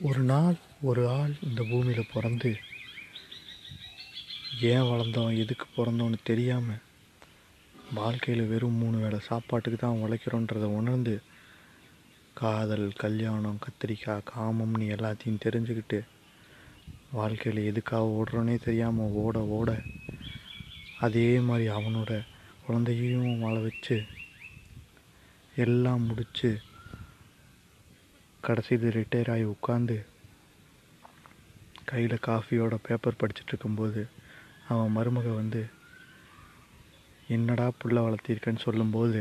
ஒரு நாள் ஒரு ஆள் இந்த பூமியில் பிறந்து ஏன் வளர்ந்தோம் எதுக்கு பிறந்தோன்னு தெரியாமல் வாழ்க்கையில் வெறும் மூணு வேளை சாப்பாட்டுக்கு தான் உழைக்கிறோன்றதை உணர்ந்து காதல் கல்யாணம் கத்திரிக்காய் காமம்னு எல்லாத்தையும் தெரிஞ்சுக்கிட்டு வாழ்க்கையில் எதுக்காக ஓடுறோன்னே தெரியாமல் ஓட ஓட அதே மாதிரி அவனோட குழந்தையையும் வாழ வச்சு எல்லாம் முடித்து கடைசியில் ரிட்டையர் ஆகி உட்காந்து கையில் காஃபியோட பேப்பர் படிச்சுட்டு இருக்கும்போது அவன் மருமக வந்து என்னடா புள்ள வளர்த்திருக்கேன்னு சொல்லும்போது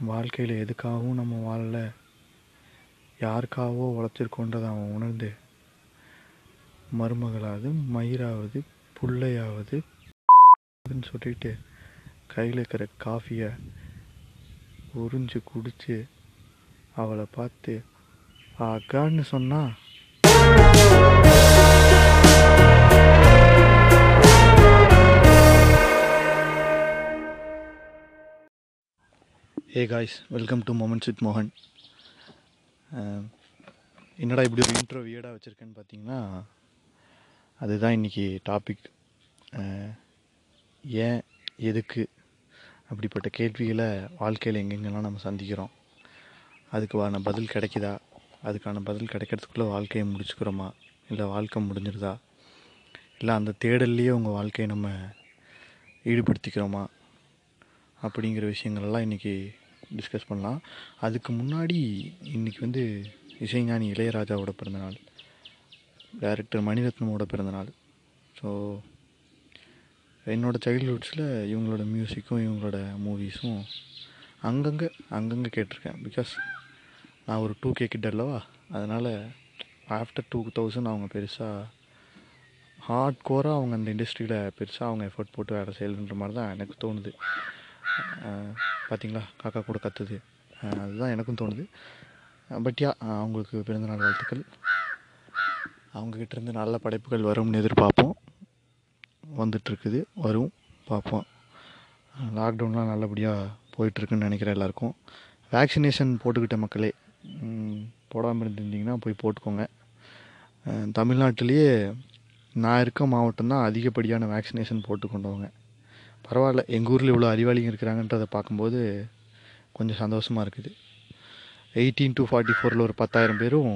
வாழ்க்கையில் எதுக்காகவும் நம்ம வாழல? யாருக்காகவோ வளர்த்திருக்கோன்றதை அவன் உணர்ந்து மருமகளாவது மயிராவது புள்ளையாவது சொல்லிட்டு கையில் இருக்கிற காஃபியை உறிஞ்சு குடித்து அவளை பார்த்து அக்கான்னு சொன்னா? Hey guys welcome to moments with மோகன் என்னடா இப்படி ஒரு இன்ட்ரோ வியடாக வச்சுருக்கேன்னு பார்த்தீங்கன்னா அதுதான் இன்றைக்கி டாபிக் uh, ஏன் எதுக்கு அப்படிப்பட்ட கேள்விகளை வாழ்க்கையில் எங்கெங்கெல்லாம் நம்ம சந்திக்கிறோம்? அதுக்கான பதில் கிடைக்குதா? அதுக்கான பதில் கிடைக்கிறதுக்குள்ளே வாழ்க்கையை முடிச்சுக்கிறோமா? இல்லை வாழ்க்கை முடிஞ்சிருதா? இல்லை அந்த தேடல்லையே உங்கள் வாழ்க்கையை நம்ம ஈடுபடுத்திக்கிறோமா? அப்படிங்கிற விஷயங்களெல்லாம் இன்றைக்கி டிஸ்கஸ் பண்ணலாம். அதுக்கு முன்னாடி இன்றைக்கி வந்து இசைஞானி இளையராஜாவோட பிறந்தநாள். டைரக்டர் மணிரத்னமோட பிறந்தநாள். ஸோ என்னோடய சைல்ட்ஹுட்ஸில் இவங்களோட மியூசிக்கும் இவங்களோட மூவிஸும் அங்கங்கே அங்கங்கே கேட்டிருக்கேன். பிகாஸ் நான் ஒரு டூ கே கிட்ட அல்லவா? அதனால் ஆஃப்டர் டூ தௌசண்ட் அவங்க பெருசாக ஹார்ட் கோராக அவங்க அந்த இண்டஸ்ட்ரியில் பெருசாக அவங்க எஃபர்ட் போட்டு வேலை செய்யலன்ற மாதிரி தான் எனக்கு தோணுது. பார்த்திங்களா பார்த்தீங்களா காக்கா கூட கத்துது. அதுதான் எனக்கும் தோணுது. பட் யா அவங்களுக்கு பிறந்தநாள் வாழ்த்துக்கள். அவங்கக்கிட்டேருந்து நல்ல படைப்புகள் வரும்னு எதிர்பார்ப்போம். வந்துட்டுருக்குது. வரும். பார்ப்போம். லாக்டவுன்லாம் நல்லபடியாக போயிட்டுருக்குன்னு நினைக்கிறேன் எல்லாருக்கும். வேக்சினேஷன் போட்டுக்கிட்ட மக்களே போடாமல் இருந்திருந்தீங்கன்னா போய் போட்டுக்கோங்க. தமிழ்நாட்டிலேயே நான் இருக்க மாவட்டம் தான் அதிகப்படியான வேக்சினேஷன் போட்டு கொண்டவங்க. பரவாயில்ல எங்கள் ஊரில் இவ்வளோ அறிவாளிங்க இருக்கிறாங்கன்றதை பார்க்கும்போது கொஞ்சம் சந்தோஷமாக இருக்குது. எயிட்டீன் டு ஃபார்ட்டி ஃபோரில் ஒரு பத்தாயிரம் பேரும்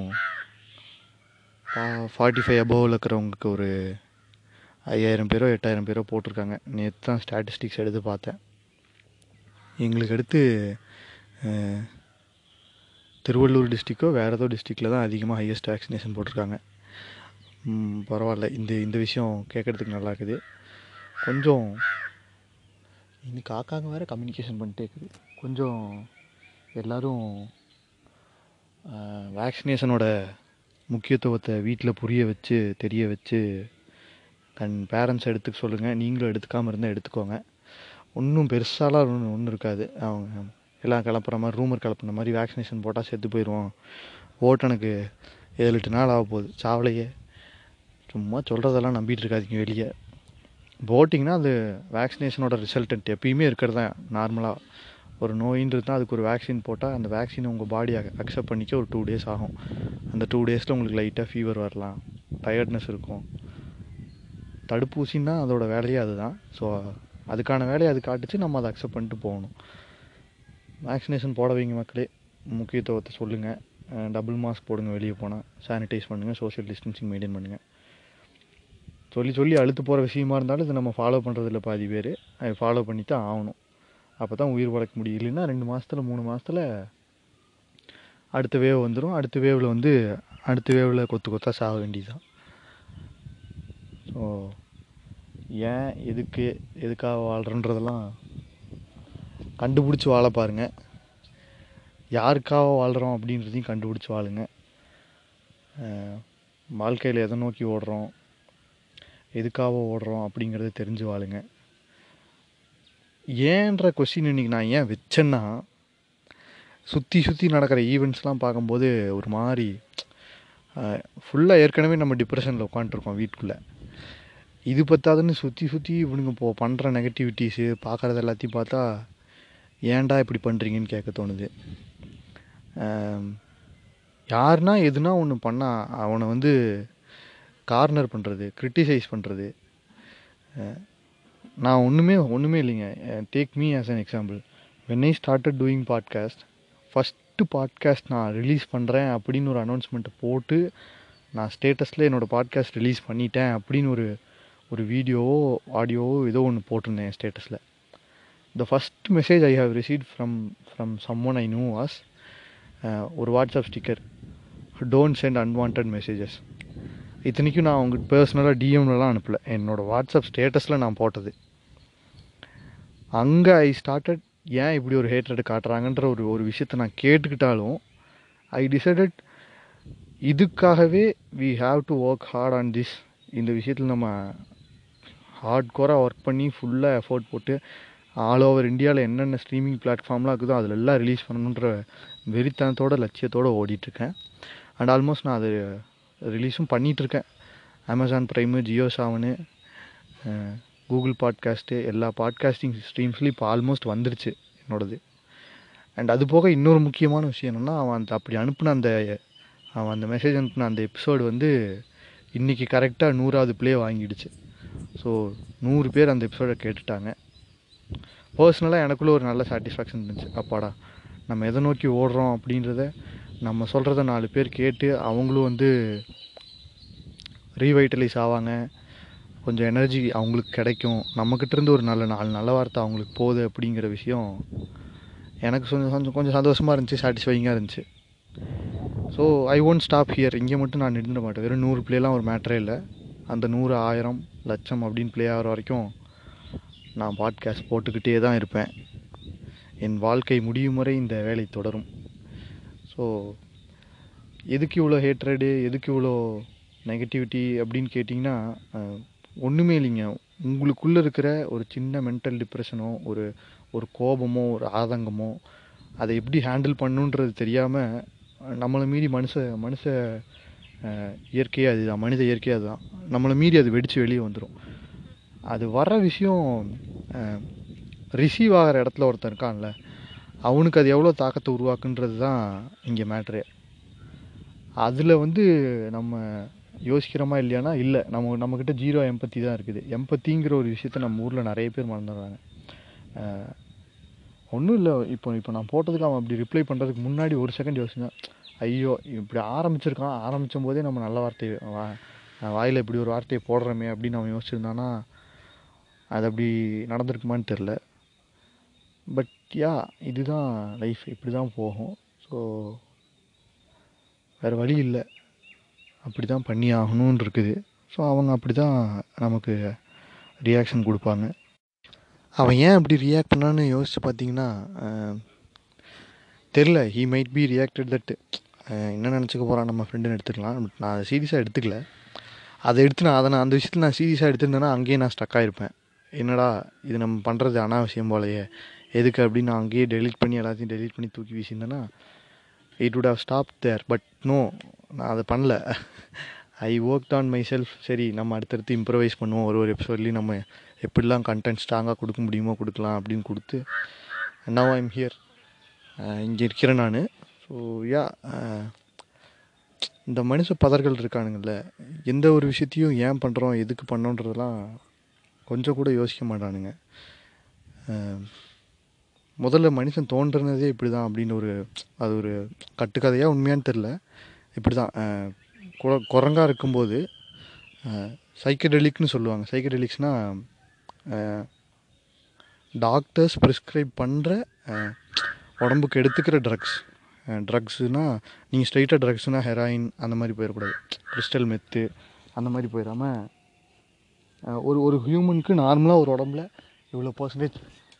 ஃபார்ட்டி ஃபைவ் அபோவில் இருக்கிறவங்களுக்கு ஒரு ஐயாயிரம் பேரோ எட்டாயிரம் பேரோ போட்டிருக்காங்க. நேற்று தான் ஸ்டாட்டிஸ்டிக்ஸ் எடுத்து பார்த்தேன். எங்களுக்கு அடுத்து திருவள்ளூர் டிஸ்ட்ரிக்கோ வேறு ஏதோ டிஸ்ட்ரிக்டில் தான் அதிகமாக ஹையஸ்ட் வேக்சினேஷன் போட்டிருக்காங்க. பரவாயில்ல. இந்த இந்த விஷயம் கேட்குறதுக்கு நல்லா இருக்குது. கொஞ்சம் இன்னைக்கு காக்காங்க வேறு கம்யூனிகேஷன் பண்ணிட்டே இருக்குது. கொஞ்சம் எல்லோரும் வேக்சினேஷனோட முக்கியத்துவத்தை வீட்டில் புரிய வச்சு தெரிய வச்சு கண் பேரண்ட்ஸ் எடுத்துக்க சொல்லுங்கள் நீங்களும் எடுத்துக்காமல் இருந்தால் எடுத்துக்கோங்க. ஒன்றும் பெருசாலாம் ஒன்றும் ஒன்றும் இருக்காது. அவங்க எல்லாம் கிளப்புற மாதிரி ரூமர் கிளப்புன மாதிரி வேக்சினேஷன் போட்டால் செத்து போயிடுவோம் ஓட்டனுக்கு ஏழு எட்டு நாள் ஆக போகுது. சாவலையே. சும்மா சொல்கிறதெல்லாம் நம்பிட்டு இருக்காதிங்க வெளியே. போட்டிங்கன்னா அது வேக்சினேஷனோட ரிசல்டன்ட் எப்பயுமே இருக்கிறது? தான் நார்மலாக ஒரு நோயின்றது தான் அதுக்கு ஒரு வேக்சின் போட்டால் அந்த வேக்சினை உங்கள் பாடி அக்செப்ட் பண்ணிக்க ஒரு டூ டேஸ் ஆகும். அந்த டூ டேஸில் உங்களுக்கு லைட்டாக ஃபீவர் வரலாம். டயர்ட்னஸ் இருக்கும். தடுப்பூசின்னா அதோட வேலையே அதுதான். ஸோ அதுக்கான வேலையை அது காட்டுச்சு. நம்ம அதை அக்செப்ட் பண்ணிட்டு போகணும். வேக்சினேஷன் போட வைங்க மக்களே. முக்கியத்துவத்தை சொல்லுங்கள் டபுள் மாஸ்க் போடுங்க வெளியே போனால் சானிடைஸ் பண்ணுங்கள் சோஷியல் டிஸ்டன்சிங் மெயின்டைன் பண்ணுங்கள் சொல்லி சொல்லி அழுத்து போகிற விஷயமா இருந்தாலும் இதை நம்ம ஃபாலோ பண்ணுறதில்ல பாதி பேர். அதை ஃபாலோ பண்ணி தான் ஆகணும். அப்போ தான் உயிர் வளர்க்க முடியும். இல்லைன்னா ரெண்டு மாதத்தில் மூணு மாதத்தில் அடுத்த வேவ் வந்துடும் அடுத்த வேவில் வந்து அடுத்த வேவில் கொத்து கொத்தா சாக வேண்டியதுதான். ஸோ ஏன் எதுக்கு எதுக்காக வாழ்கிறன்றதெல்லாம் கண்டுபிடிச்சி வாழ பாருங்கள் யாருக்காக வாழ்கிறோம் அப்படின்றதையும் கண்டுபிடிச்சி வாழுங்க. வாழ்க்கையில் எதை நோக்கி ஓடுறோம்? எதுக்காக ஓடுறோம் அப்படிங்கிறத தெரிஞ்சு வாழுங்க. ஏன்ற கொஸ்டின் இன்னைக்கு நான் ஏன் வச்சேன்னா சுற்றி சுற்றி நடக்கிற ஈவெண்ட்ஸ்லாம் பார்க்கும்போது ஒரு மாதிரி ஃபுல்லாக ஏற்கனவே நம்ம டிப்ரெஷனில் உட்காந்துருக்கோம் வீட்டுக்குள்ளே. இது பத்தாதுன்னு சுற்றி சுற்றி இவனுங்க போ பண்ணுற நெகட்டிவிட்டிஸு பார்க்குறது எல்லாத்தையும் பார்த்தா ஏன்டா இப்படி பண்ணுறீங்கன்னு கேட்க தோணுது. யாருனா எதுனா ஒன்று பண்ணால் அவனை வந்து கார்னர் பண்ணுறது க்ரிட்டிசைஸ் பண்ணுறது நான் ஒன்றுமே ஒன்றுமே இல்லைங்க. Take me as an example when I started doing podcast first podcast நான் ரிலீஸ் பண்ணுறேன் அப்படின்னு ஒரு அனௌன்ஸ்மெண்ட்டை போட்டு நான் ஸ்டேட்டஸில் என்னோடய பாட்காஸ்ட் ரிலீஸ் பண்ணிட்டேன் அப்படின்னு ஒரு ஒரு வீடியோவோ ஆடியோவோ ஏதோ ஒன்று போட்டிருந்தேன் ஸ்டேட்டஸில் the first message I have receive from from someone I know was ஒரு WhatsApp sticker don't send unwanted messages இத்தனைக்கும் நான் உங்களுக்கு பர்சனலாக டிஎம்லலாம் அனுப்பல. என்னோடய வாட்ஸ்அப் ஸ்டேட்டஸில் நான் போட்டது. அங்கே ஐ ஸ்டார்டட் ஏன் இப்படி ஒரு ஹேட்ரட் காட்டுறாங்கன்ற ஒரு ஒரு விஷயத்தை நான் கேட்டுக்கிட்டாலும் ஐ டிசைடட் இதுக்காகவே we have to work hard on this இந்த விஷயத்தில் நம்ம ஹார்ட் கோராக ஒர்க் பண்ணி ஃபுல்லாக எஃபோர்ட் போட்டு ஆல் ஓவர் இந்தியாவில் என்னென்ன ஸ்ட்ரீமிங் பிளாட்ஃபார்ம்லாம் இருக்குதோ அதில் எல்லாம் ரிலீஸ் பண்ணணுன்ற வெறித்தனத்தோட லட்சியத்தோடு ஓடிட்டுருக்கேன். அண்ட் ஆல்மோஸ்ட் நான் அது ரிலீஸும் பண்ணிகிட்ருக்கேன் Amazon Prime Jio Saavn Google podcast எல்லா பாட்காஸ்டிங் ஸ்ட்ரீம்ஸ்லையும் இப்போ ஆல்மோஸ்ட் வந்துருச்சு என்னோடது. அண்ட் அது போக இன்னொரு முக்கியமான விஷயம் என்னென்னா அவன் அந்த அப்படி அனுப்பின அந்த அவன் அந்த மெசேஜ் அனுப்பின அந்த எபிசோடு வந்து இன்றைக்கி கரெக்டாக நூறாவது ப்ளே வாங்கிடுச்சு. ஸோ நூறு பேர் அந்த எபிசோடை கேட்டுட்டாங்க. பர்சனலாக எனக்குள்ளே ஒரு நல்ல சாட்டிஸ்ஃபேக்ஷன் இருந்துச்சு. அப்பாடா நம்ம எதை நோக்கி ஓடுறோம் அப்படின்றத நம்ம சொல்கிறத நாலு பேர் கேட்டு அவங்களும் வந்து ரீவைட்டலைஸ் ஆவாங்க. கொஞ்சம் எனர்ஜி அவங்களுக்கு கிடைக்கும். நம்மக்கிட்டேருந்து ஒரு நல்ல நாலு நல்ல வார்த்தை அவங்களுக்கு போகுது அப்படிங்கிற விஷயம் எனக்கு கொஞ்சம் கொஞ்சம் சந்தோஷமாக இருந்துச்சு சாட்டிஸ்ஃபைங்காக இருந்துச்சு. So I won't stop here இங்கே மட்டும் நான் நின்றுட மாட்டேன். வெறும் நூறு பிளேலாம் ஒரு மேட்டரே இல்லை. அந்த நூறு ஆயிரம் லட்சம் அப்படின்னு பிளே ஆகிற வரைக்கும் நான் பாட்காஸ்ட் போட்டுக்கிட்டே தான் இருப்பேன். என் வாழ்க்கை முடியும் வரை இந்த வேலை தொடரும். ஸோ எதுக்கு இவ்வளோ ஹேட்ரடு எதுக்கு இவ்வளோ நெகட்டிவிட்டி அப்படின்னு கேட்டிங்கன்னா ஒன்றுமே இல்லைங்க. உங்களுக்குள்ளே இருக்கிற ஒரு சின்ன மென்டல் டிப்ரெஷனோ ஒரு ஒரு கோபமோ ஒரு ஆதங்கமோ அதை எப்படி ஹேண்டில் பண்ணுன்றது தெரியாமல் நம்மளை மீறி மனுஷ மனுஷ இயற்கையே அதுதான் மனித இயற்கையே அதுதான். நம்மளை மீறி அது வெடித்து வெளியே வந்துடும் அது வர விஷயம் ரிசீவ் ஆகிற இடத்துல ஒருத்தன் இருக்கான்ல அவனுக்கு அது எவ்வளோ தாக்கத்தை உருவாக்குன்றது தான் இங்கே மேட்ரே அதில் வந்து நம்ம யோசிக்கிறோமா இல்லையானா இல்லை. நம்ம நம்மக்கிட்ட ஜீரோ எம்பத்தி தான் இருக்குது. எம்பத்திங்கிற ஒரு விஷயத்த நம்ம ஊரில் நிறைய பேர் மறந்துடுறாங்க. ஒன்றும் இல்லை. இப்போ இப்போ நான் போட்டதுக்கு அவன் அப்படி ரிப்ளை பண்ணுறதுக்கு முன்னாடி ஒரு செகண்ட் யோசிச்சேன் ஐயோ இப்படி ஆரம்பிச்சிருக்கான். ஆரம்பித்த போதே நம்ம நல்ல வார்த்தை வா வாயில் இப்படி ஒரு வார்த்தையை போடுறோமே அப்படின்னு அவன் யோசிச்சிருந்தானா அது அப்படி நடந்திருக்குமான்னு தெரில. பட் யா இதுதான் லைஃப் இப்படி தான் போகும். ஸோ வேறு வழி இல்லை. அப்படி தான் பண்ணி ஆகணும்னு இருக்குது. ஸோ அவங்க அப்படி தான் நமக்கு ரியாக்ஷன் கொடுப்பாங்க. அவன் ஏன் அப்படி ரியாக்ட் பண்ணான்னு யோசிச்சு பார்த்தீங்கன்னா தெரில. He might be reacted that என்ன நினச்சிக்க போகிறான் நம்ம ஃப்ரெண்டுன்னு எடுத்துக்கலாம். பட் நான் சீரியஸாக எடுத்துக்கல. அதை எடுத்து நான் அதை நான் அந்த விஷயத்தில் நான் சீரியஸாக எடுத்திருந்தேன்னா அங்கேயே நான் ஸ்டக் ஆகிருப்பேன் என்னடா இது நம்ம பண்ணுறது அனாவசியம் போலையே. எதுக்கு அப்படின்னு நான் அங்கேயே டெலிட் பண்ணி எல்லாத்தையும் டெலிட் பண்ணி தூக்கி வீசியிருந்தேன்னா it would have stop there but no நான் அதை பண்ணல. I work on myself சரி நம்ம அடுத்தடுத்து இம்ப்ரவைஸ் பண்ணுவோம். ஒரு ஒரு எபிசோட்லேயும் நம்ம எப்படிலாம் கண்டென்ட் ஸ்ட்ராங்காக கொடுக்க முடியுமோ கொடுக்கலாம் அப்படின்னு கொடுத்து நவ் ஐம் ஹியர் இங்கே இருக்கிறேன் நான். ஸோ யா இந்த மனுஷ பதர்கள் இருக்கானுங்கள்ல எந்த ஒரு விஷயத்தையும் ஏன் பண்ணுறோம் எதுக்கு பண்ணோன்றதெல்லாம் கொஞ்சம் கூட யோசிக்க மாட்டானுங்க. முதல்ல மனுஷன் தோன்றுனதே இப்படி தான் அப்படின்னு ஒரு அது ஒரு கட்டுக்கதையாக உண்மையான்னு தெரில இப்படி தான் குர குரங்காக இருக்கும்போது சைக்கடெலிக்னு சொல்லுவாங்க. சைக்கடெலிக்ஸ்னால் டாக்டர்ஸ் ப்ரிஸ்கிரைப் பண்ணுற உடம்புக்கு எடுத்துக்கிற ட்ரக்ஸ் ட்ரக்ஸுனால் நீங்கள் ஸ்ட்ரைட்டாக ட்ரக்ஸ்னால் ஹெராயின் அந்த மாதிரி போயிடக்கூடாது. கிறிஸ்டல் மெத்து அந்த மாதிரி போயிடாமல் ஒரு ஒரு ஹியூமனுக்கு நார்மலாக ஒரு உடம்புல இவ்வளோ பர்சன்டேஜ்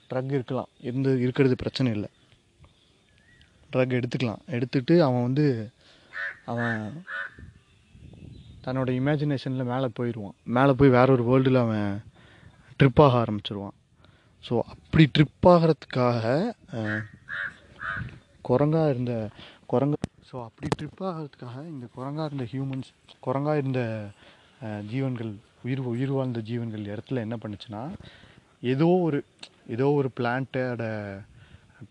ட்ரக் இருக்கலாம். இருந்து இருக்கிறது பிரச்சனை இல்லை. ட்ரக் எடுத்துக்கலாம். எடுத்துகிட்டு அவன் வந்து அவன் தன்னோட இமேஜினேஷனில் மேலே போயிடுவான் மேலே போய் வேற ஒரு வேர்ல்டில் அவன் ட்ரிப் ஆக ஆரம்பிச்சிருவான். ஸோ அப்படி ட்ரிப் ஆகிறதுக்காக குரங்கா இருந்த குரங்கு ஸோ அப்படி ட்ரிப் ஆகிறதுக்காக இந்த குரங்கா இருந்த ஹியூமன்ஸ் குரங்கா இருந்த ஜீவன்கள் உயிர் உயிர் வாழ்ந்த ஜீவன்கள் இடத்துல என்ன பண்ணுச்சுன்னா ஏதோ ஒரு ஏதோ ஒரு பிளான்ட்டோட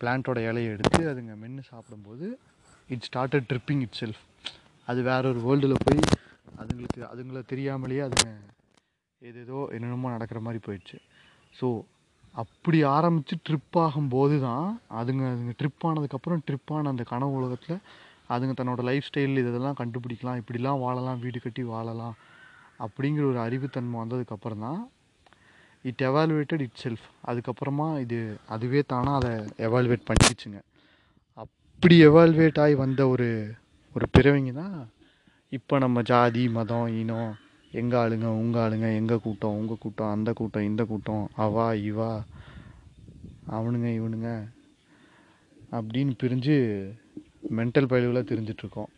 பிளான்ட்டோட இலையை எடுத்து அதுங்க மென்று சாப்பிடும்போது it started tripping itself அது வேற ஒரு வேர்ல்டில் போய் அதுங்களுக்கு அதுங்கள தெரியாமலேயே அதுங்க ஏதேதோ என்னென்னமோ நடக்கிற மாதிரி போயிடுச்சு. ஸோ அப்படி ஆரம்பித்து ட்ரிப் ஆகும்போது தான் அதுங்க அதுங்க ட்ரிப் ஆனதுக்கப்புறம் ட்ரிப் ஆன அந்த கனவு உலகத்தில் அதுங்க தன்னோட லைஃப் ஸ்டைல் இதெல்லாம் கண்டுபிடிக்கலாம் இப்படிலாம் வாழலாம் வீடு கட்டி வாழலாம் அப்படிங்கிற ஒரு அறிவுத்தன்மை வந்ததுக்கப்புறம் தான் இட் எவால்வேட்டட் இட் செல்ஃப் அதுக்கப்புறமா இது அதுவே தானாக அதை எவால்வேட் பண்ணிக்கிச்சுங்க. அப்படி எவால்வேட் ஆகி வந்த ஒரு ஒரு பிறவிங்க தான் இப்போ நம்ம ஜாதி மதம் இனம் எங்கள் ஆளுங்க உங்கள் ஆளுங்க எங்கள் கூட்டம் உங்கள் கூட்டம் அந்த கூட்டம் இந்த கூட்டம் அவா இவா அவனுங்க இவனுங்க அப்படின்னு பிரிஞ்சு மென்டல் பயில்வில் தெரிஞ்சிட்ருக்கோம்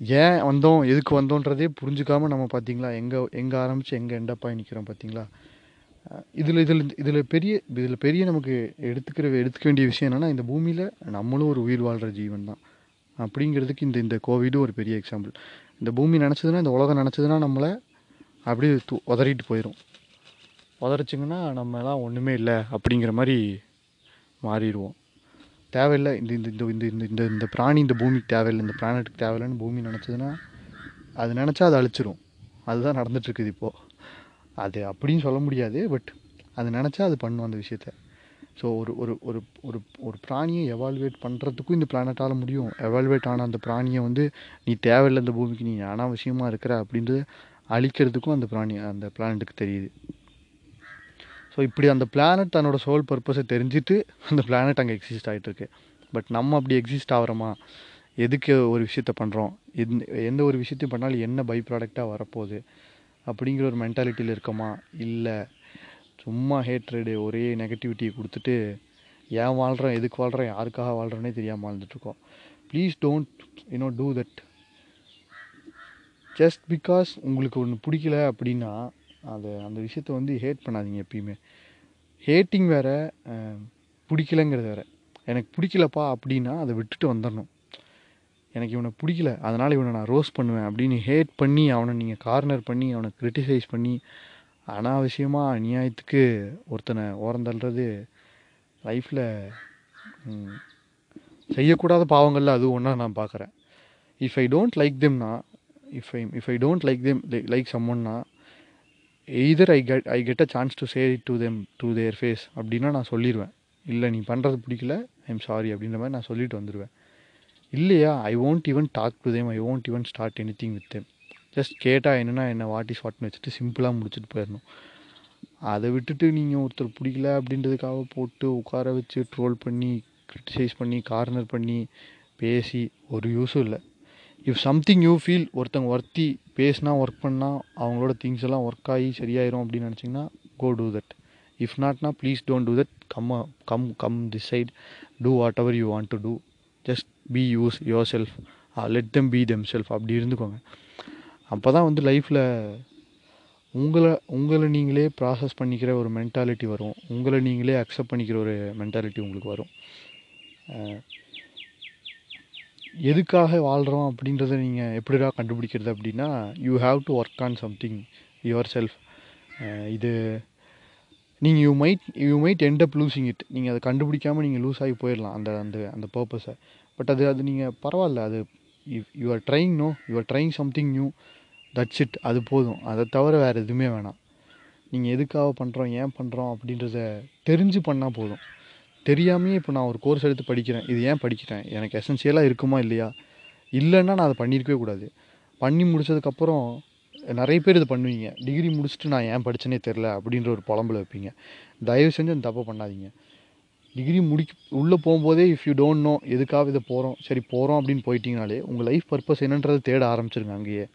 ஏன் வந்தோம்? எதுக்கு வந்தோன்றதே புரிஞ்சுக்காம நம்ம பார்த்தீங்களா எங்கே எங்கே ஆரம்பித்து எங்கே எண்டப்பாய் நிற்கிறோம் பார்த்தீங்களா இதில் இதில் இதில் பெரிய இதில் பெரிய நமக்கு எடுத்துக்கிற எடுத்துக்க வேண்டிய விஷயம் என்னென்னா இந்த பூமியில் நம்மளும் ஒரு உயிர் வாழ்கிற ஜீவன் தான். அப்படிங்கிறதுக்கு இந்த இந்த கோவிடும் ஒரு பெரிய எக்ஸாம்பிள் இந்த பூமி நினச்சதுன்னா இந்த உலகம் நினச்சதுன்னா நம்மளை அப்படியே து உதறிட்டு போயிடும் உதறிச்சிங்கன்னா நம்மலாம் ஒன்றுமே இல்லை அப்படிங்கிற மாதிரி மாறிடுவோம். தேவையில்லை. இந்த இந்த இந்த இந்த இந்த இந்த இந்த பிராணி இந்த பூமிக்கு தேவையில்லை. இந்த பிளானட்டுக்கு தேவையில்லைன்னு பூமி நினச்சதுன்னா அது நினச்சா அது அழிச்சிரும். அதுதான் நடந்துட்டுருக்குது இப்போது அது அப்படின்னு சொல்ல முடியாது பட் அது நினச்சா அது பண்ணும் அந்த விஷயத்த. ஸோ ஒரு ஒரு ஒரு ஒரு ஒரு பிராணியை எவால்வேட் பண்ணுறதுக்கும் இந்த பிளானட்டால் முடியும். எவால்வேட் ஆன அந்த பிராணியை வந்து நீ தேவையில்லை இந்த பூமிக்கு நீ அனாவசியமாக இருக்கிற அப்படின்றது அழிக்கிறதுக்கும் அந்த பிராணி அந்த பிளானட்டுக்கு தெரியுது. ஸோ இப்படி அந்த பிளானட் தன்னோட சோல் பர்பஸை தெரிஞ்சுட்டு அந்த பிளானட் அங்கே எக்ஸிஸ்ட் ஆகிட்டுருக்கு பட் நம்ம அப்படி எக்ஸிஸ்ட் ஆகிறோமா? எதுக்கு ஒரு விஷயத்த பண்ணுறோம் எந்த எந்த ஒரு விஷயத்தையும் பண்ணாலும் என்ன பை ப்ராடக்டாக வரப்போகுது? அப்படிங்கிற ஒரு மென்டாலிட்டியில் இருக்கோமா? இல்லை. சும்மா ஹேட்ரடு ஒரே நெகட்டிவிட்டியை கொடுத்துட்டு ஏன் வாழ்கிறோம் எதுக்கு வாழ்கிறோம் யாருக்காக வாழ்கிறோன்னே தெரியாமல் வாழ்ந்துட்டுருக்கோம். Please don't you know do that just because உங்களுக்கு ஒன்று பிடிக்கல அப்படின்னா அது அந்த விஷயத்த வந்து ஹேட் பண்ணாதீங்க எப்பயுமே. ஹேட்டிங் வேறு பிடிக்கலங்கிறது வேறு. எனக்கு பிடிக்கலப்பா அப்படின்னா அதை விட்டுட்டு வந்துடணும். எனக்கு இவனை பிடிக்கல அதனால் இவனை நான் ரோஸ் பண்ணுவேன் அப்படின்னு ஹேட் பண்ணி அவனை நீங்கள் கார்னர் பண்ணி அவனை க்ரிட்டிசைஸ் பண்ணி அனாவசியமாக அநியாயத்துக்கு ஒருத்தனை ஓரந்தள்ளுறது லைஃப்பில் செய்யக்கூடாத பாவங்களில் அது ஒன்றா நான் பார்க்குறேன் if I don't like தெம்னா if I if I don't like them like சம்மன்னா either I get I get a chance to say it to them to their face அப்படின்னா நான் சொல்லிடுவேன் இல்லை நீ பண்ணுறது பிடிக்கல ஐம் சாரி அப்படின்ற மாதிரி நான் சொல்லிட்டு வந்துடுவேன் இல்லையா I won't even talk to them I won't even start anything with them just கேட்டால் என்னென்னா என்ன வாட் இஸ் வாட்னு வச்சுட்டு சிம்பிளாக முடிச்சுட்டு போயிடணும். அதை விட்டுட்டு நீங்கள் ஒருத்தர் பிடிக்கல அப்படின்றதுக்காக போட்டு உட்கார வச்சு ட்ரோல் பண்ணி க்ரிட்டிசைஸ் பண்ணி கார்னர் பண்ணி பேசி ஒரு யூஸும் இல்லை. இஃப் சம்திங் யூ ஃபீல் ஒருத்தங்க ஒர்த்தி பேசினா ஒர்க் பண்ணால் அவங்களோட திங்ஸ் எல்லாம் ஒர்க் ஆகி சரியாயிரும் அப்படின்னு நினச்சிங்கன்னா go two that if நாட்னா please don't do that come come come this side do whatever you want to do just be use yourself let them be themself அப்படி இருந்துக்கோங்க. அப்போ தான் வந்து லைஃப்பில் உங்களை உங்களை நீங்களே ப்ராசஸ் பண்ணிக்கிற ஒரு மென்டாலிட்டி வரும். உங்களை நீங்களே அக்செப்ட் பண்ணிக்கிற ஒரு மென்டாலிட்டி உங்களுக்கு வரும். Uh, எதுக்காக வாழ்கிறோம் அப்படின்றத நீங்கள் எப்படிடா கண்டுபிடிக்கிறது அப்படின்னா you have to work on something yourself இது நீங்கள் you might you might end up losing it நீங்கள் அதை கண்டுபிடிக்காமல் நீங்கள் லூஸ் ஆகி போயிடலாம் அந்த அந்த அந்த பர்பஸை பட் அது அது நீங்கள் பரவாயில்ல அது you are trying no you are trying something new that's it அது போதும். அதை தவிர வேறு எதுவுமே வேணாம். நீங்கள் எதுக்காக பண்ணுறோம் ஏன் பண்ணுறோம் அப்படின்றத தெரிஞ்சு பண்ணால் போதும். தெரியாமையே இப்போ நான் ஒரு கோர்ஸ் எடுத்து படிக்கிறேன். இது ஏன் படிக்கிறேன் எனக்கு எசென்சியலாக இருக்குமா இல்லையா? இல்லைன்னா நான் அதை பண்ணியிருக்கவே கூடாது. பண்ணி முடிச்சதுக்கப்புறம் நிறைய பேர் இது பண்ணுவீங்க. டிகிரி முடிச்சுட்டு நான் ஏன் படித்தேனே தெரில அப்படின்ற ஒரு புலம்பில் வைப்பீங்க. தயவு செஞ்சு அந்த தப்பை பண்ணாதீங்க. டிகிரி முடிக்க உள்ளே போகும்போதே இஃப் யூ டோன்ட் நோ எதுக்காக இதை போகிறோம் சரி போகிறோம் அப்படின்னு போயிட்டீங்கனாலே உங்கள் லைஃப் பர்பஸ் என்னன்றதை தேட ஆரம்பிச்சிருங்க அங்கேயே.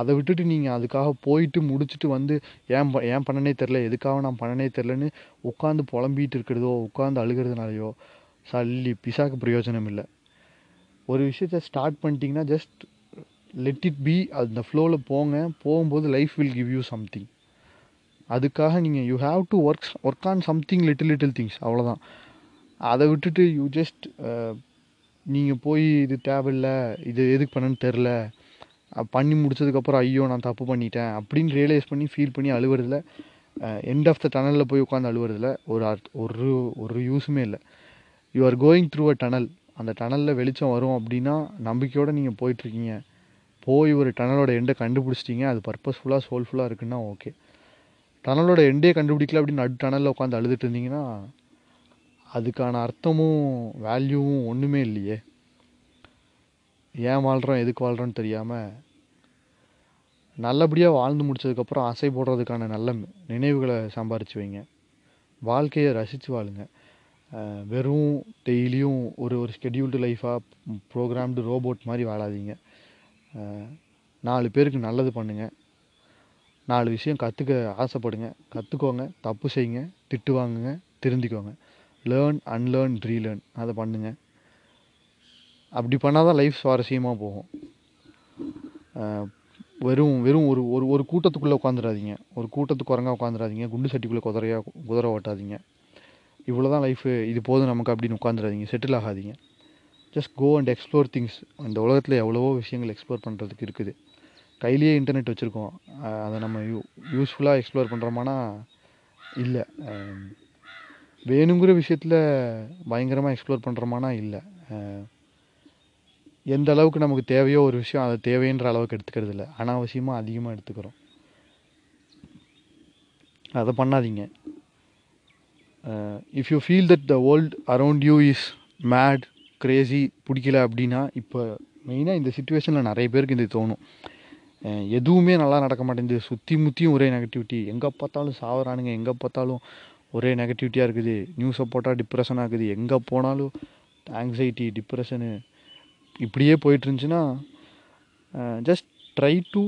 அதை விட்டுட்டு நீங்கள் அதுக்காக போயிட்டு முடிச்சுட்டு வந்து ஏன் ப ஏன் பண்ணனே தெரில எதுக்காக நான் பண்ணனே தெரிலன்னு உட்காந்து புலம்பிகிட்டு இருக்கிறதோ உட்காந்து அழுகிறதுனாலையோ சல்லி பிசாக்கு பிரயோஜனம் இல்லை. ஒரு விஷயத்த ஸ்டார்ட் பண்ணிட்டீங்கன்னா ஜஸ்ட் லெட் இட் பி அந்த ஃப்ளோவில் போங்க போகும்போது life will give you something அதுக்காக நீங்கள் you have to work work on something little little things அவ்வளோதான் அதை விட்டுட்டு யூ ஜஸ்ட் நீங்கள் போய் இது தேவையில்லை இது எதுக்கு பண்ணன்னு தெரில பண்ணி முடிச்சதுக்கப்புறம் ஐயோ நான் தப்பு பண்ணிட்டேன் அப்படின்னு ரியலைஸ் பண்ணி ஃபீல் பண்ணி அழுவுறதுல எண்ட் ஆஃப் த டனலில் போய் உட்காந்து அழுவுறதுல ஒரு அர்த் ஒரு ஒரு யூஸுமே இல்லை. You are going through a tunnel அந்த டனலில் வெளிச்சம் வரும் அப்படின்னா நம்பிக்கையோடு நீங்கள் போயிட்டுருக்கீங்க. போய் ஒரு டனலோட எண்டை கண்டுபிடிச்சிட்டிங்க. அது பர்பஸ்ஃபுல்லாக சோல்ஃபுல்லாக இருக்குன்னா ஓகே டனலோட எண்டே கண்டுபிடிக்கல அப்படின்னு நடு டனலில் உட்காந்து அழுதுட்டு இருந்தீங்கன்னா அதுக்கான அர்த்தமும் வேல்யூவும் ஒன்றுமே இல்லையே. ஏன் வாழ்கிறோம் எதுக்கு வாழ்கிறோன்னு தெரியாமல் நல்லபடியாக வாழ்ந்து முடிச்சதுக்கப்புறம் ஆசை போடுறதுக்கான நல்ல நினைவுகளை சம்பாரிச்சு வைங்க. வாழ்க்கையை ரசித்து வாழுங்க. வெறும் டெய்லியும் ஒரு ஒரு ஸ்கெடியூல்டு லைஃபாக ப்ரோக்ராம்டு ரோபோட் மாதிரி வாழாதீங்க. நாலு பேருக்கு நல்லது பண்ணுங்கள் நாலு விஷயம் கற்றுக்க ஆசைப்படுங்க. கற்றுக்கோங்க தப்பு செய்யுங்க. திட்டு வாங்குங்க. திருந்திக்கோங்க. லேர்ன் அன்லேர்ன் ரீலேர்ன் அதை பண்ணுங்க. அப்படி பண்ணால் தான் லைஃப் சுவாரஸ்யமாக போகும் வெறும் வெறும் ஒரு ஒரு ஒரு கூட்டத்துக்குள்ளே உட்காந்துடாதீங்க. ஒரு கூட்டத்துக்கு குரங்கா உட்காந்துடாதீங்க. குண்டு சட்டிக்குள்ளே குதிரையா குதிரை ஓட்டாதீங்க. இவ்வளோ தான் லைஃபு இது போதும் நமக்கு அப்படின்னு உட்காந்துடாதீங்க. செட்டில் ஆகாதீங்க. Just go and explore things இந்த உலகத்தில் எவ்வளவோ விஷயங்கள் எக்ஸ்ப்ளோர் பண்ணுறதுக்கு இருக்குது. கையிலேயே இன்டர்நெட் வச்சுருக்கோம். அதை நம்ம யூ யூஸ்ஃபுல்லாக எக்ஸ்ப்ளோர் பண்ணுறோமானா இல்லை. வேணுங்கிற விஷயத்தில் பயங்கரமாக எக்ஸ்ப்ளோர் பண்ணுறோமானா இல்லை. எந்த அளவுக்கு நமக்கு தேவையோ ஒரு விஷயம் அதை தேவைன்ற அளவுக்கு எடுத்துக்கிறது இல்லை அனாவசியமாக அதிகமாக எடுத்துக்கிறோம். அதை பண்ணாதீங்க. If you feel that the world around you is mad crazy பிடிக்கல அப்படின்னா இப்போ மெயினாக இந்த சுச்சுவேஷனில் நிறைய பேருக்கு இது தோணும். எதுவுமே நல்லா நடக்க மாட்டேங்குது. சுற்றி முற்றியும் ஒரே நெகட்டிவிட்டி எங்கே பார்த்தாலும் சாவறானுங்க எங்கே பார்த்தாலும் ஒரே நெகட்டிவிட்டியாக இருக்குது. நியூஸை போட்டால் டிப்ரெஷன் ஆகுது. எங்கே போனாலும் ஆங்ஸைட்டி டிப்ரெஷனு இப்படியே போயிட்டு இருந்துச்சுன்னா just try to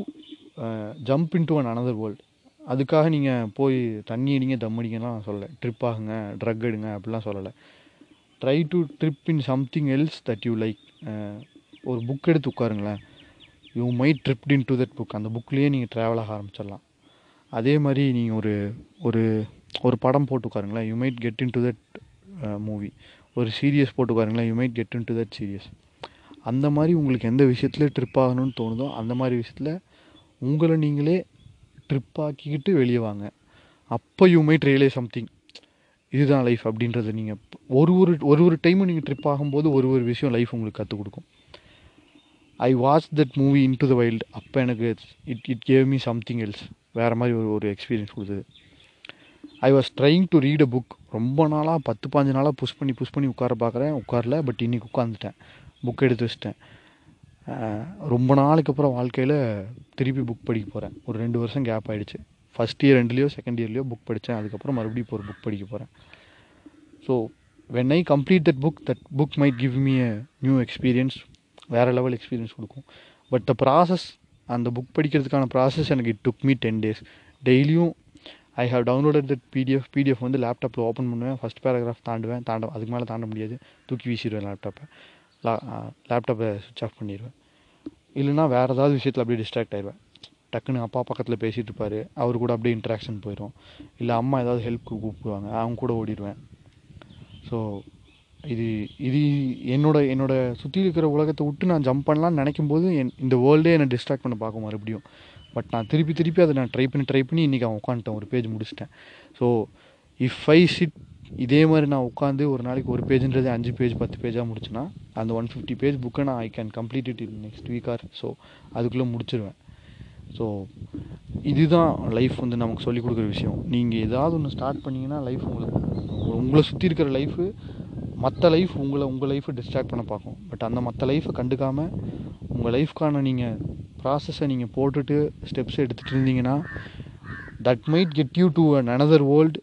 jump into an another world அதுக்காக நீங்கள் போய் தண்ணி அடிங்க தம் அடிங்கலாம் சொல்லலை. ட்ரிப் ஆகுங்க ட்ரக் எடுங்க அப்படிலாம் சொல்லலை. Try to trip in something else that you like ஒரு புக் எடுத்து உட்காருங்களேன். You might drift into that book அந்த புக்லேயே நீங்கள் ட்ராவல் ஆக ஆரம்பிச்சிடலாம். அதே மாதிரி நீங்கள் ஒரு ஒரு ஒரு படம் போட்டு உட்காருங்களேன். You might get into that movie ஒரு சீரியஸ் போட்டு உட்காருங்களேன். You might get into that series அந்த மாதிரி உங்களுக்கு எந்த விஷயத்தில் ட்ரிப் ஆகணும்னு தோணுதோ அந்த மாதிரி விஷயத்தில் உங்களை நீங்களே ட்ரிப் ஆக்கிக்கிட்டு வெளியே வாங்க. அப்போ யூ மைட் ரியலே சம்திங் இதுதான் லைஃப் அப்படின்றத நீங்கள் ஒரு ஒரு ஒரு ஒரு டைமும் நீங்கள் ட்ரிப் ஆகும்போது ஒரு ஒரு விஷயம் லைஃப் உங்களுக்கு கற்றுக் கொடுக்கும். I watch that movie into the wild அப்போ எனக்கு it it gave me something else வேறு மாதிரி ஒரு ஒரு எக்ஸ்பீரியன்ஸ் கொடுத்தது. I was trying to read a book ரொம்ப நாளாக பத்து பாஞ்சு நாளாக புஷ் பண்ணி புஷ் பண்ணி உட்கார பார்க்குறேன் உட்காரல பட் இன்றைக்கி உட்காந்துட்டேன் புக் எடுத்து வச்சிட்டேன். ரொம்ப நாளைக்கு அப்புறம் வாழ்க்கையில் திருப்பி புக் படிக்க போகிறேன் ஒரு ரெண்டு வருஷம் கேப் ஆகிடுச்சு ஃபஸ்ட் இயர் ரெண்டுலேயோ செகண்ட் இயர்லேயோ புக் படித்தேன் அதுக்கப்புறம் மறுபடியும் இப்போ ஒரு புக் படிக்க போகிறேன் so when I complete that book that book might give me a new experience வேறு லெவல் எக்ஸ்பீரியன்ஸ் கொடுக்கும். பட் த ப்ராசஸ் அந்த புக் படிக்கிறதுக்கான ப்ராசஸ் எனக்கு it took me ten days டெய்லியும் I have downloaded that PDF PDF வந்து லேப்டாப்பில் open பண்ணுவேன். First paragraph தாண்டுவேன். தாண்ட அதுக்கு மேலே தாண்ட முடியாது. தூக்கி வீசிடுவேன் லேப்டாப்பை லா லேப்டாப்பை சுவிட்ச் ஆஃப் பண்ணிடுவேன் இல்லைனா வேறு ஏதாவது விஷயத்தில் அப்படியே டிஸ்ட்ராக்ட் ஆயிடுவேன் டக்குன்னு அப்பா பக்கத்தில் பேசிகிட்டு இருப்பார். அவர் கூட அப்படியே இன்ட்ராக்ஷன் போயிடும் இல்லை அம்மா ஏதாவது ஹெல்ப்க்கு கூப்பிடுவாங்க. அவங்க கூட ஓடிடுவேன் ஸோ இது இது என்னோட என்னோட சுற்றி இருக்கிற உலகத்தை விட்டு நான் ஜம்ப் பண்ணலாம்னு நினைக்கும் போது என் இந்த வேர்ல்டே என்னை டிஸ்ட்ராக்ட் பண்ண பார்க்கும் மறுபடியும். பட் நான் திருப்பி திருப்பி அதை நான் ட்ரை பண்ணி ட்ரை பண்ணி இன்றைக்கி அவன் உட்காந்துட்டேன். ஒரு பேஜ் முடிச்சிட்டேன். ஸோ இஃப் ஐ சிட் இதே மாதிரி நான் உட்காந்து ஒரு நாளைக்கு ஒரு பேஜ்ன்றது அஞ்சு பேஜ் பத்து பேஜாக முடிச்சுன்னா அந்த ஒன் ஃபிஃப்டி பேஜ் புக்கை நான் I can complete it in next week or so அதுக்குள்ளே முடிச்சிருவேன். ஸோ இதுதான் லைஃப் வந்து நமக்கு சொல்லிக் கொடுக்குற விஷயம். நீங்கள் ஏதாவது ஒன்று ஸ்டார்ட் பண்ணிங்கன்னா லைஃப் உங்களுக்கு உங்களை சுற்றி இருக்கிற லைஃபு மற்ற லைஃப் உங்களை உங்கள் லைஃப்பை டிஸ்ட்ராக்ட் பண்ண பார்க்கும். பட் அந்த மற்ற லைஃப்பை கண்டுக்காமல் உங்கள் லைஃப்க்கான நீங்கள் ப்ராசஸை நீங்கள் போட்டுட்டு ஸ்டெப்ஸ் எடுத்துகிட்டு இருந்தீங்கன்னா that might get you to an another world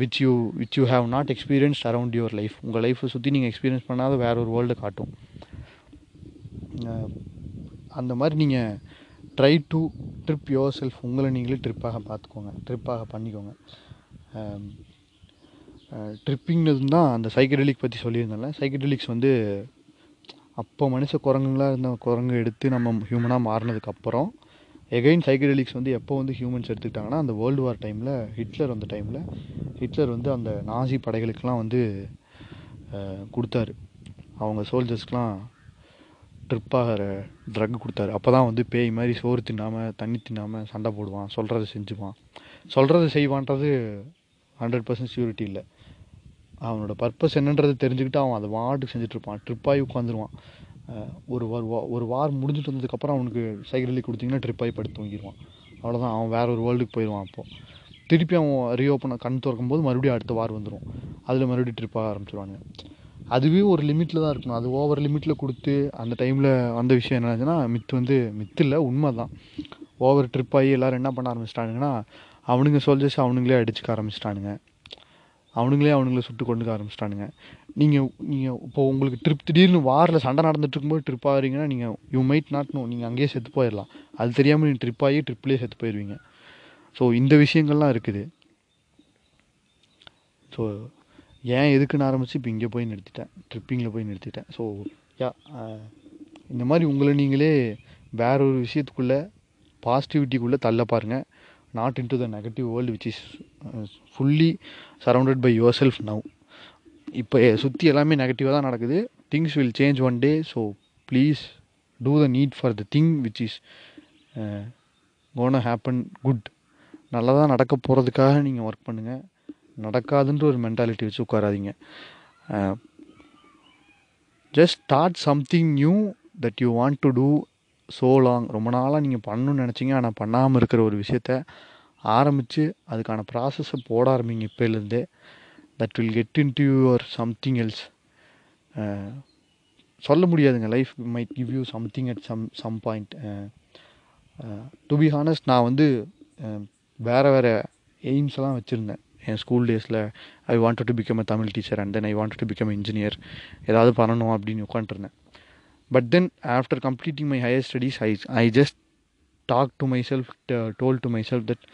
which you which you have not experience around your life உங்கள் லைஃப்பை சுற்றி நீங்கள் எக்ஸ்பீரியன்ஸ் பண்ணாத வேற ஒரு வேர்ல்டு காட்டும். அந்த மாதிரி நீங்கள் try to trip yourself உங்களை நீங்களே ட்ரிப்பாக பார்த்துக்கோங்க. ட்ரிப்பாக பண்ணிக்கோங்க. ட்ரிப்பிங்கிறது தான் அந்த சைக்கடலிக் பற்றி சொல்லியிருந்தேன்ல. சைக்கடலிக்ஸ் வந்து அப்போ மனுஷ குரங்குங்களாக இருந்த குரங்கு எடுத்து நம்ம ஹியூமனாக மாறினதுக்கப்புறம் எகைன் சைக்கடெலிக்ஸ் வந்து எப்போ வந்து ஹியூமன்ஸ் எடுத்துக்கிட்டாங்கன்னா அந்த வேர்ல்டு வார் டைமில் ஹிட்லர் வந்த டைமில் ஹிட்லர் வந்து அந்த நாசி படைகளுக்கெலாம் வந்து கொடுத்தாரு. அவங்க சோல்ஜர்ஸ்க்கெலாம் ட்ரிப்பாகிற ட்ரக் கொடுத்தாரு. அப்போ தான் வந்து பேய் மாதிரி சோறு தின்னாமல் தண்ணி தின்னாமல் சண்டை போடுவான் சொல்கிறத செஞ்சுப்பான் சொல்கிறத செய்வான்றது ஹண்ட்ரட் பர்சன்ட் ஷூரிட்டி இல்லை. அவனோட பர்பஸ் என்னன்றது தெரிஞ்சுக்கிட்டு அவன் அதை வாட்டுக்கு செஞ்சுட்ருப்பான் ட்ரிப்பாகி உட்காந்துருவான் ஒரு வார் ஒரு வார் முடிஞ்சிட்டு வந்ததுக்கப்புறம் அவனுக்கு சைக்கிள் கொடுத்தீங்கன்னா ஆகி படுத்து தூங்கிடுவான் அவ்வளோதான் அவன் வேறு ஒரு வேர்ல்டுக்கு போயிடுவான் அப்போது திருப்பி அவன் ரீஓப்பன் கண் திறக்கும் போது மறுபடியும் அடுத்த வார் வந்துடும் அதில் மறுபடியும் ட்ரிப்பாக ஆரம்பிச்சிருவாங்க அதுவே ஒரு லிமிட்டில் தான் இருக்கணும். அது ஓவர் லிமிட்டில் கொடுத்து அந்த டைமில் வந்த விஷயம் என்னாச்சுன்னா மித்து வந்து மித்து இல்லை உண்மை தான் ஓவர் ட்ரிப் ஆகி எல்லோரும் என்ன பண்ண ஆரம்பிச்சிட்டானுங்கன்னா அவனுங்க சோல்ஜர்ஸ் அவனுங்களே அடிச்சுக்க ஆரம்பிச்சிட்டானுங்க. அவனுங்களே அவனுங்களே சுட்டு கொண்டுக்க ஆரம்பிச்சிட்டானுங்க. நீங்கள் நீங்கள் இப்போது உங்களுக்கு ட்ரிப் திடீர்னு வாரில் சண்டை நடந்துட்டு இருக்கும்போது ட்ரிப் ஆகிறீங்கன்னா நீங்கள் யூ மைட் நாட் நோ நீங்கள் அங்கேயே செத்து போயிடலாம். அது தெரியாமல் நீங்கள் ட்ரிப் ஆகி ட்ரிப்லேயே செத்து போயிடுவீங்க ஸோ இந்த விஷயங்கள்லாம் இருக்குது. ஸோ ஏன் எதுக்குன்னு ஆரம்பித்து இப்போ இங்கே போய் நிறுத்திட்டேன். ட்ரிப்பிங்கில் போய் நிறுத்திட்டேன். ஸோ யா இந்த மாதிரி உங்களை நீங்களே வேற ஒரு விஷயத்துக்குள்ளே பாசிட்டிவிட்டிக்குள்ளே தள்ள பாருங்கள் not into the negative world which is fully surrounded by yourself now இப்போ சுற்றி எல்லாமே நெகட்டிவாக தான் நடக்குது. Things will change one day so please do the need for the thing which is gonna happen good நல்லதாக நடக்க போகிறதுக்காக நீங்கள் ஒர்க் பண்ணுங்கள் நடக்காதுன்ற ஒரு மென்டாலிட்டி வச்சு உட்காராதீங்க. Just start something new that you want to do so long ரொம்ப நாளாக நீங்கள் பண்ணணும்னு நினச்சிங்க. ஆனால் பண்ணாமல் இருக்கிற ஒரு விஷயத்த ஆரம்பித்து அதுக்கான ப்ராசஸை போட ஆரம்பிங்க இப்போலேருந்தே that will get into your something else சொல்ல முடியாதுங்க. Life might give you something at some some point to be honest நான் வந்து வேறு வேறு எய்ம்ஸ்லாம் வச்சுருந்தேன். என் ஸ்கூல் டேஸில் I want to become a Tamil teacher and then I want to become engineer ஏதாவது பண்ணணும் அப்படின்னு உட்காந்துருந்தேன் but then after completing my higher studies I I just talk to myself told to my self that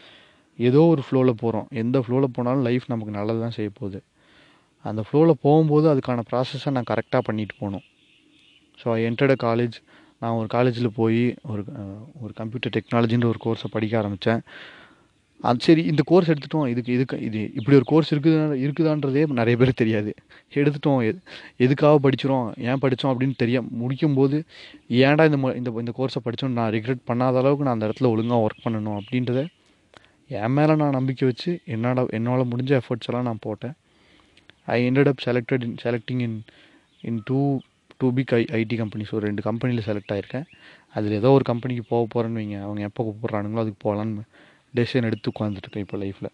ஏதோ ஒரு ஃப்ளோவில் போகிறோம் எந்த ஃப்ளோவில் போனாலும் லைஃப் நமக்கு நல்லது தான் செய்ய போகுது. அந்த ஃப்ளோவில் போகும்போது அதுக்கான ப்ராசஸை நான் கரெக்டாக பண்ணிட்டு போகணும். So I entered a college நான் ஒரு காலேஜில் போய் ஒரு ஒரு கம்ப்யூட்டர் டெக்னாலஜின்ற ஒரு கோர்ஸை படிக்க ஆரம்பித்தேன் அது சரி இந்த கோர்ஸ் எடுத்துட்டோம். இதுக்கு இதுக்கு இது இப்படி ஒரு கோர்ஸ் இருக்குது இருக்குதான்றதே நிறைய பேர் தெரியாது. எடுத்துட்டோம். எது எதுக்காக படிச்சிரும் ஏன் படித்தோம் அப்படின்னு தெரிய முடிக்கும்போது ஏன்டா இந்த இந்த இந்த கோர்ஸை படித்தோம் நான் ரிக்ரெட் பண்ணாத அளவுக்கு நான் அந்த இடத்துல ஒழுங்காக ஒர்க் பண்ணணும் அப்படின்றத என் மேலே நான் நம்பிக்கை வச்சு என்னோட என்னால் முடிஞ்ச எஃபர்ட்ஸ் எல்லாம் நான் போட்டேன். I ended up selected in selecting in in to to pick I IT companies ஒரு ரெண்டு கம்பெனியில் செலக்ட் ஆகிருக்கேன் அதில் ஏதோ ஒரு கம்பெனிக்கு போக போகிறேன்னு வைங்க. அவங்க எப்போ கூப்பிட்றானுங்களோ அதுக்கு போகலான்னு டெசிஷன் எடுத்து உட்காந்துட்ருக்கேன் இப்போ லைஃப்பில்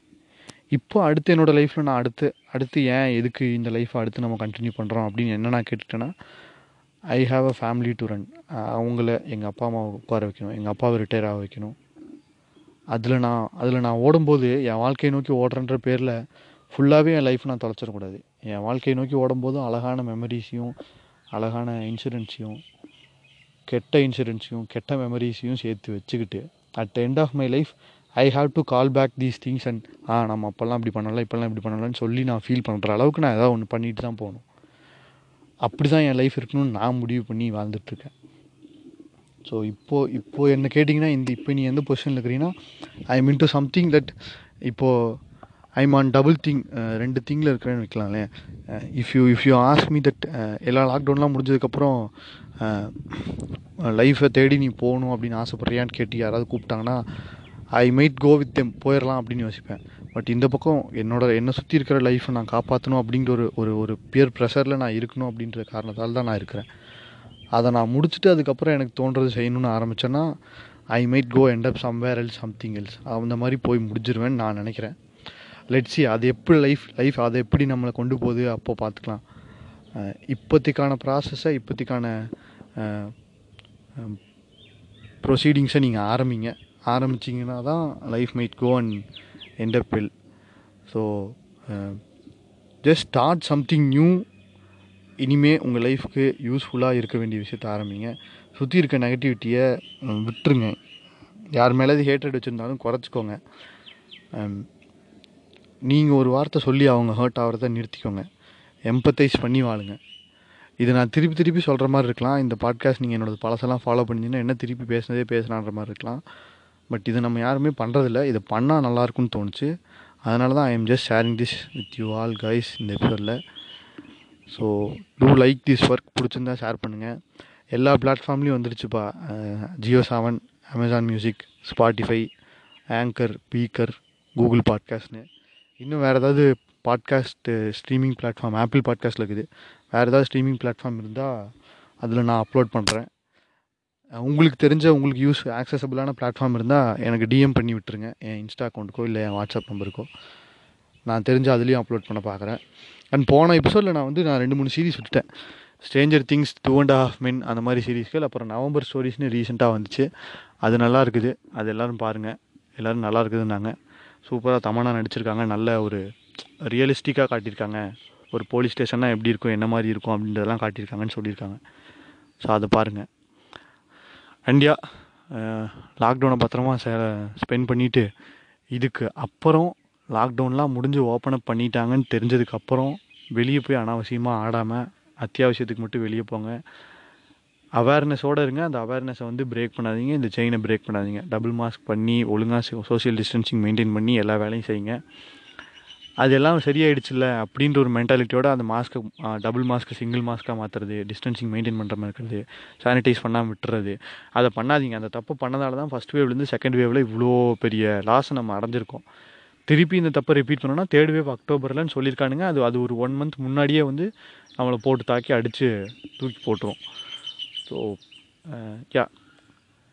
இப்போ அடுத்து என்னோடய லைஃப்பில் நான் அடுத்து அடுத்து ஏன் எதுக்கு இந்த லைஃப்பை அடுத்து நம்ம கண்டினியூ பண்ணுறோம் அப்படின்னு என்ன நான் கேட்டுட்டேன்னா I have a family to run அவங்கள எங்கள் அப்பா அம்மாவை உட்கார வைக்கணும் எங்கள் அப்பாவை ரிட்டையர் ஆக வைக்கணும். அதில் நான் அதில் நான் ஓடும்போது என் வாழ்க்கையை நோக்கி ஓடுறன்ற பேரில் ஃபுல்லாகவே என் லைஃப் நான் தொலைச்சிடக்கூடாது. என் வாழ்க்கையை நோக்கி ஓடும்போது அழகான மெமரிஸையும் அழகான இன்சூரன்ஸையும் கெட்ட இன்சூரன்ஸையும் கெட்ட மெமரிஸையும் சேர்த்து வச்சுக்கிட்டு at end of my life I have to call back these things and ah நம்ம அப்போல்லாம் இப்படி பண்ணலாம் இப்போல்லாம் இப்படி பண்ணலாம்னு சொல்லி நான் ஃபீல் பண்ணுற அளவுக்கு நான் ஏதாவது ஒன்று பண்ணிட்டு தான் போகணும். அப்படி தான் என் லைஃப் இருக்கணும்னு நான் முடிவு பண்ணி வாழ்ந்துட்டுருக்கேன். ஸோ இப்போது இப்போது என்ன கேட்டிங்கன்னா இந்த இப்போ நீ எந்த பொசிஷனில் இருக்கிறீங்கன்னா I mean to something that இப்போது ஐ ஆன் டபுள் திங் ரெண்டு திங்கில் இருக்கிறேன்னு வைக்கலாம்லே if you if you ask me that எல்லா லாக்டவுன்லாம் முடிஞ்சதுக்கப்புறம் லைஃப்பை தேடி நீ போகணும் அப்படின்னு ஆசைப்பட்றியான்னு கேட்டு யாராவது கூப்பிட்டாங்கன்னா I might go with them போயிடலாம் அப்படின்னு யோசிப்பேன். பட் இந்த பக்கம் என்னோட என்னை சுற்றி இருக்கிற லைஃப்பை நான் காப்பாற்றணும் அப்படிங்கிற ஒரு ஒரு ஒரு பியர் ப்ரெஷரில் நான் இருக்கணும் அப்படின்ற காரணத்தால் தான் நான் இருக்கிறேன். அதை நான் முடிச்சுட்டு அதுக்கப்புறம் எனக்கு தோன்றது செய்யணும்னு ஆரம்பித்தேன்னா I might go end up somewhere else something else அந்த மாதிரி போய் முடிஞ்சிருவேன்னு நான் நினைக்கிறேன். லெட்ஸி அது எப்படி லைஃப் லைஃப் அதை எப்படி நம்மளை கொண்டு போகுது அப்போ பார்த்துக்கலாம். இப்போதைக்கான ப்ராசஸை இப்போதைக்கான ப்ரொசீடிங்ஸை நீங்கள் ஆரம்பிங்க. ஆரம்பிச்சிங்கன்னா தான் life might go and end up well so just start something new இனிமே உங்கள் லைஃப்க்கு யூஸ்ஃபுல்லாக இருக்க வேண்டிய விஷயத்த ஆரம்பிங்க. சுற்றி இருக்க நெகட்டிவிட்டியை விட்டுருங்க. யார் மேலேது ஹேட்ரட் வச்சுருந்தாலும் குறைச்சிக்கோங்க. Um, நீங்கள் ஒரு வார்த்தை சொல்லி அவங்க ஹர்ட் ஆகிறத நிறுத்திக்கோங்க. எம்பத்தைஸ் பண்ணி வாழுங்க. இது நான் திருப்பி திருப்பி சொல்கிற மாதிரி இருக்கலாம். இந்த பாட்காஸ்ட் நீங்கள் என்னோடய பழசெல்லாம் ஃபாலோ பண்ணிங்கன்னா என்ன திருப்பி பேசினதே பேசலான்ற மாதிரி இருக்கலாம். பட் இது நம்ம யாருமே பண்ணுறதில்ல இதை பண்ணால் நல்லாயிருக்குன்னு தோணுச்சு. அதனால தான் I am just sharing this with you all guys இந்த எபிசோடில் so do like this work பிடிச்சிருந்தா ஷேர் பண்ணுங்கள் எல்லா பிளாட்ஃபார்ம்லேயும் வந்துருச்சுப்பா. JioSaavn Amazon Music Spotify Anchor beaker Google பாட்காஸ்ட்னு இன்னும் வேறு ஏதாவது பாட்காஸ்ட்டு ஸ்ட்ரீமிங் பிளாட்ஃபார்ம் ஆப்பிள் பாட்காஸ்ட்டில் இருக்குது. வேறு ஏதாவது ஸ்ட்ரீமிங் பிளாட்ஃபார்ம் இருந்தால் அதில் நான் அப்லோட் பண்ணுறேன் உங்களுக்கு தெரிஞ்ச உங்களுக்கு யூஸ் ஆக்சசபிளான பிளாட்ஃபார்ம் இருந்தால் எனக்கு டிஎம் பண்ணி விட்டுருங்க. என் இன்ஸ்டா அக்கௌண்ட்டுக்கோ இல்லை என் வாட்ஸ்அப் நம்பருக்கோ நான் தெரிஞ்ச அதுலேயும் அப்லோட் பண்ண பார்க்குறேன் அண்ட் போன எபிசோடில் நான் வந்து நான் ரெண்டு மூணு சீரிஸ் விட்டுட்டேன். Stranger Things Two and Half Men அந்த மாதிரி சீரீஸ்கள் அப்புறம் நவம்பர் ஸ்டோரிஸ்னு ரீசெண்டாக வந்துச்சு. அது நல்லா இருக்குது. அது எல்லோரும் பாருங்கள் எல்லோரும் நல்லா இருக்குதுன்னாங்க. சூப்பராக தமனா நடிச்சிருக்காங்க. நல்ல ஒரு ரியலிஸ்டிக்காக காட்டியிருக்காங்க. ஒரு போலீஸ் ஸ்டேஷன்னா எப்படி இருக்கும் என்ன மாதிரி இருக்கும் அப்படின்றதெல்லாம் காட்டியிருக்காங்கன்னு சொல்லியிருக்காங்க. ஸோ அதை பாருங்கள் இந்தியா லாக்டவுனை பத்திரமா ஸ்பெண்ட் பண்ணிவிட்டு இதுக்கு அப்புறம் லாக்டவுன்லாம் முடிஞ்சு ஓப்பன் அப் பண்ணிட்டாங்கன்னு தெரிஞ்சதுக்கப்புறம் வெளியே போய் அனாவசியமாக ஆடாமல் அத்தியாவசியத்துக்கு மட்டும் வெளியே போங்க. அவேர்னஸோடு இருங்க. அந்த அவேர்னஸை வந்து பிரேக் பண்ணாதீங்க. இந்த செயினை பிரேக் பண்ணாதீங்க. டபுள் மாஸ்க் பண்ணி ஒழுங்காக சோஷியல் டிஸ்டன்சிங் மெயின்டைன் பண்ணி எல்லா வேலையும் செய்யுங்க. அதெல்லாம் சரியாயிடுச்சுல்ல அப்படின்ற ஒரு மென்டாலிட்டியோட அந்த மாஸ்க்கு டபுள் மாஸ்க்கு சிங்கிள் மாஸ்க்காக மாற்றுறது டிஸ்டன்சிங் மெயின்டைன் பண்ணுற மாதிரி இருக்கிறது சானிடைஸ் பண்ணாமல் விட்டுறது அதை பண்ணாதீங்க. அந்த தப்பு பண்ணதால தான் ஃபஸ்ட் வேவ்லேருந்து செகண்ட் வேவில் இவ்வளோ பெரிய லாஸை நம்ம அடைஞ்சிருக்கோம். திருப்பி இந்த தப்பை ரிப்பீட் பண்ணோன்னா தேர்ட் வேவ் அக்டோபர்லன்னு சொல்லியிருக்கானுங்க. அது அது ஒரு ஒன் மந்த் முன்னாடியே வந்து நம்மளை போட்டு தாக்கி அடித்து தூக்கி போட்டுரும். So yeah